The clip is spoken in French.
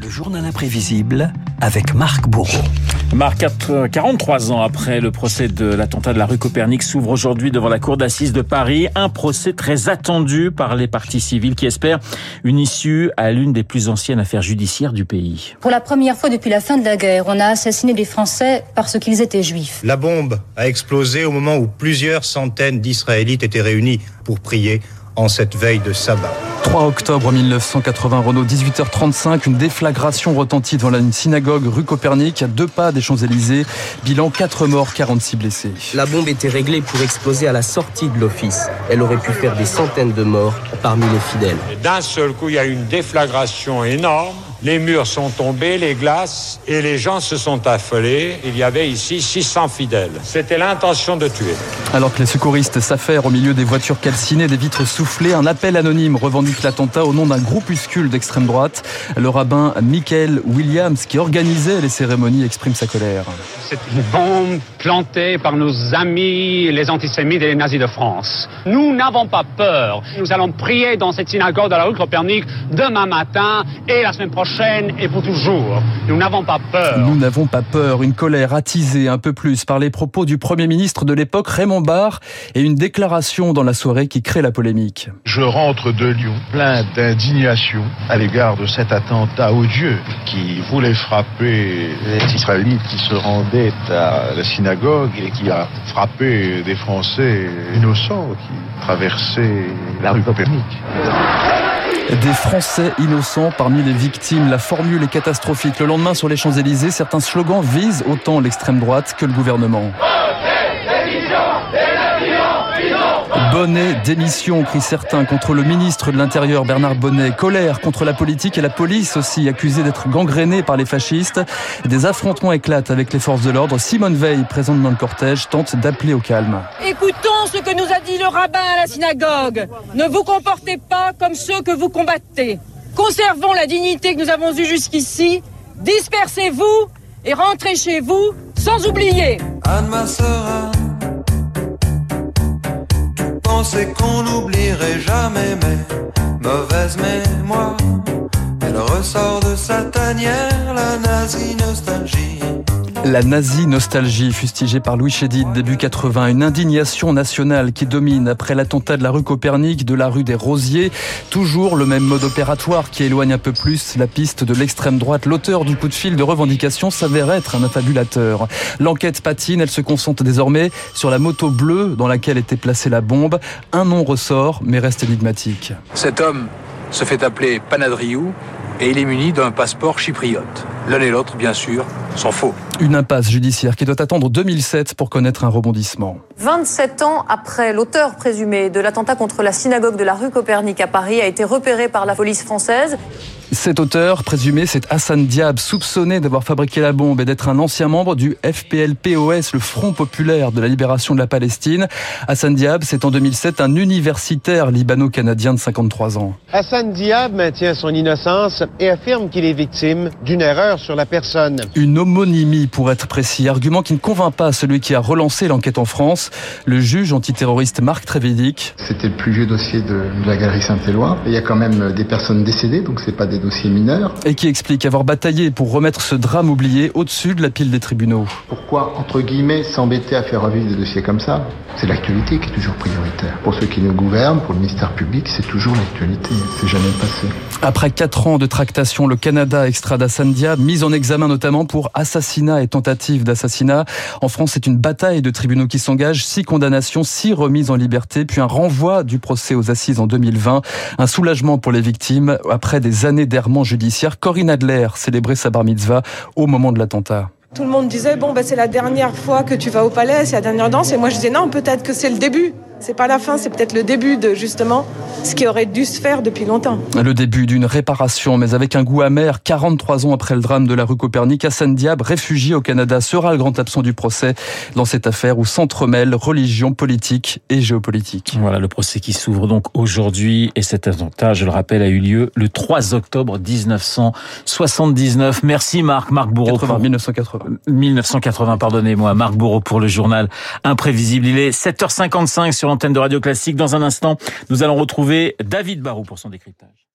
Le journal imprévisible avec Marc Bourreau. Marc, 43 ans après le procès de l'attentat de la rue Copernic, s'ouvre aujourd'hui devant la cour d'assises de Paris. Un procès très attendu par les partis civils qui espèrent une issue à l'une des plus anciennes affaires judiciaires du pays. Pour la première fois depuis la fin de la guerre, on a assassiné des Français parce qu'ils étaient juifs. La bombe a explosé au moment où plusieurs centaines d'Israélites étaient réunis pour prier en cette veille de sabbat. 3 octobre 1980, Renault, 18h35, une déflagration retentit devant une synagogue rue Copernic, à deux pas des Champs-Élysées. Bilan 4 morts, 46 blessés. La bombe était réglée pour exploser à la sortie de l'office. Elle aurait pu faire des centaines de morts parmi les fidèles. D'un seul coup, il y a une déflagration énorme les murs sont tombés, les glaces, et les gens se sont affolés. Il y avait ici 600 fidèles. C'était l'intention de tuer. Alors que les secouristes s'affairent au milieu des voitures calcinées, des vitres soufflées, un appel anonyme revendique l'attentat au nom d'un groupuscule d'extrême droite. Le rabbin Michael Williams, qui organisait les cérémonies, exprime sa colère. C'est une bombe plantée par nos amis, les antisémites et les nazis de France. Nous n'avons pas peur. Nous allons prier dans cette synagogue de la rue Copernic demain matin et la semaine prochaine et pour toujours. Nous n'avons pas peur. Nous n'avons pas peur. Une colère attisée un peu plus par les propos du Premier ministre de l'époque, Raymond Barre, et une déclaration dans la soirée qui crée la polémique. Je rentre de Lyon plein d'indignation à l'égard de cet attentat odieux qui voulait frapper les Israélites qui se rendaient à la synagogue et qui a frappé des Français innocents qui traversaient la rue Copernic. Des Français innocents parmi les victimes. La formule est catastrophique. Le lendemain, sur les Champs-Élysées, certains slogans visent autant l'extrême droite que le gouvernement. Bonnet, démission, crient certains contre le ministre de l'Intérieur Bernard Bonnet. Colère contre la politique et la police aussi, accusée d'être gangrénée par les fascistes. Des affrontements éclatent avec les forces de l'ordre. Simone Veil, présente dans le cortège, tente d'appeler au calme. Écoutons ce que nous a dit le rabbin à la synagogue. Ne vous comportez pas comme ceux que vous combattez. Conservons la dignité que nous avons eue jusqu'ici. Dispersez-vous et rentrez chez vous sans oublier. Anne pensais qu'on n'oublierait jamais mes mauvaises mémoires. Elle ressort de sa tanière la nazie. La nazie nostalgie fustigée par Louis Chédid début 80, une indignation nationale qui domine après l'attentat de la rue Copernic, de la rue des Rosiers, toujours le même mode opératoire qui éloigne un peu plus la piste de l'extrême droite. L'auteur du coup de fil de revendication s'avère être un affabulateur. L'enquête patine, elle se concentre désormais sur la moto bleue dans laquelle était placée la bombe. Un nom ressort mais reste énigmatique. Cet homme se fait appeler Panadriou et il est muni d'un passeport chypriote. L'un et l'autre, bien sûr, sont faux. Une impasse judiciaire qui doit attendre 2007 pour connaître un rebondissement. 27 ans après, l'auteur présumé de l'attentat contre la synagogue de la rue Copernic à Paris a été repéré par la police française. Cet auteur présumé, c'est Hassan Diab, soupçonné d'avoir fabriqué la bombe et d'être un ancien membre du FPLPOS, le Front populaire de la libération de la Palestine. Hassan Diab, c'est en 2007 un universitaire libano-canadien de 53 ans. Hassan Diab maintient son innocence et affirme qu'il est victime d'une erreur sur la personne. Une homonymie, pour être précis, argument qui ne convainc pas celui qui a relancé l'enquête en France, le juge antiterroriste Marc Trévédic. C'était le plus vieux dossier de la galerie Saint-Éloi. Il y a quand même des personnes décédées, donc c'est pas des dossier mineur. Et qui explique avoir bataillé pour remettre ce drame oublié au-dessus de la pile des tribunaux. Pourquoi, entre guillemets, s'embêter à faire revivre des dossiers comme ça? C'est l'actualité qui est toujours prioritaire. Pour ceux qui nous gouvernent, pour le ministère public, c'est toujours l'actualité. C'est jamais passé. Après quatre ans de tractation, le Canada extrada Sandia, mise en examen notamment pour assassinat et tentative d'assassinat. En France, c'est une bataille de tribunaux qui s'engagent. Six condamnations, six remises en liberté, puis un renvoi du procès aux assises en 2020. Un soulagement pour les victimes après des années judiciaire. Corinne Adler célébrait sa bar mitzvah au moment de l'attentat. Tout le monde disait bon bah c'est la dernière fois que tu vas au palais, c'est la dernière danse et moi je disais non peut-être que c'est le début. C'est pas la fin, c'est peut-être le début de justement ce qui aurait dû se faire depuis longtemps. Le début d'une réparation, mais avec un goût amer. 43 ans après le drame de la rue Copernic, Hassan Diab, réfugié au Canada, sera le grand absent du procès dans cette affaire où s'entremêlent religion, politique et géopolitique. Voilà le procès qui s'ouvre donc aujourd'hui et cet attentat, je le rappelle, a eu lieu le 3 octobre 1979. Merci Marc, Marc Bourreau. 80, 1980. 1980, pardonnez-moi, Marc Bourreau pour le journal Imprévisible. Il est 7h55 sur de Radio Classique. Dans un instant, nous allons retrouver David Barou pour son décryptage.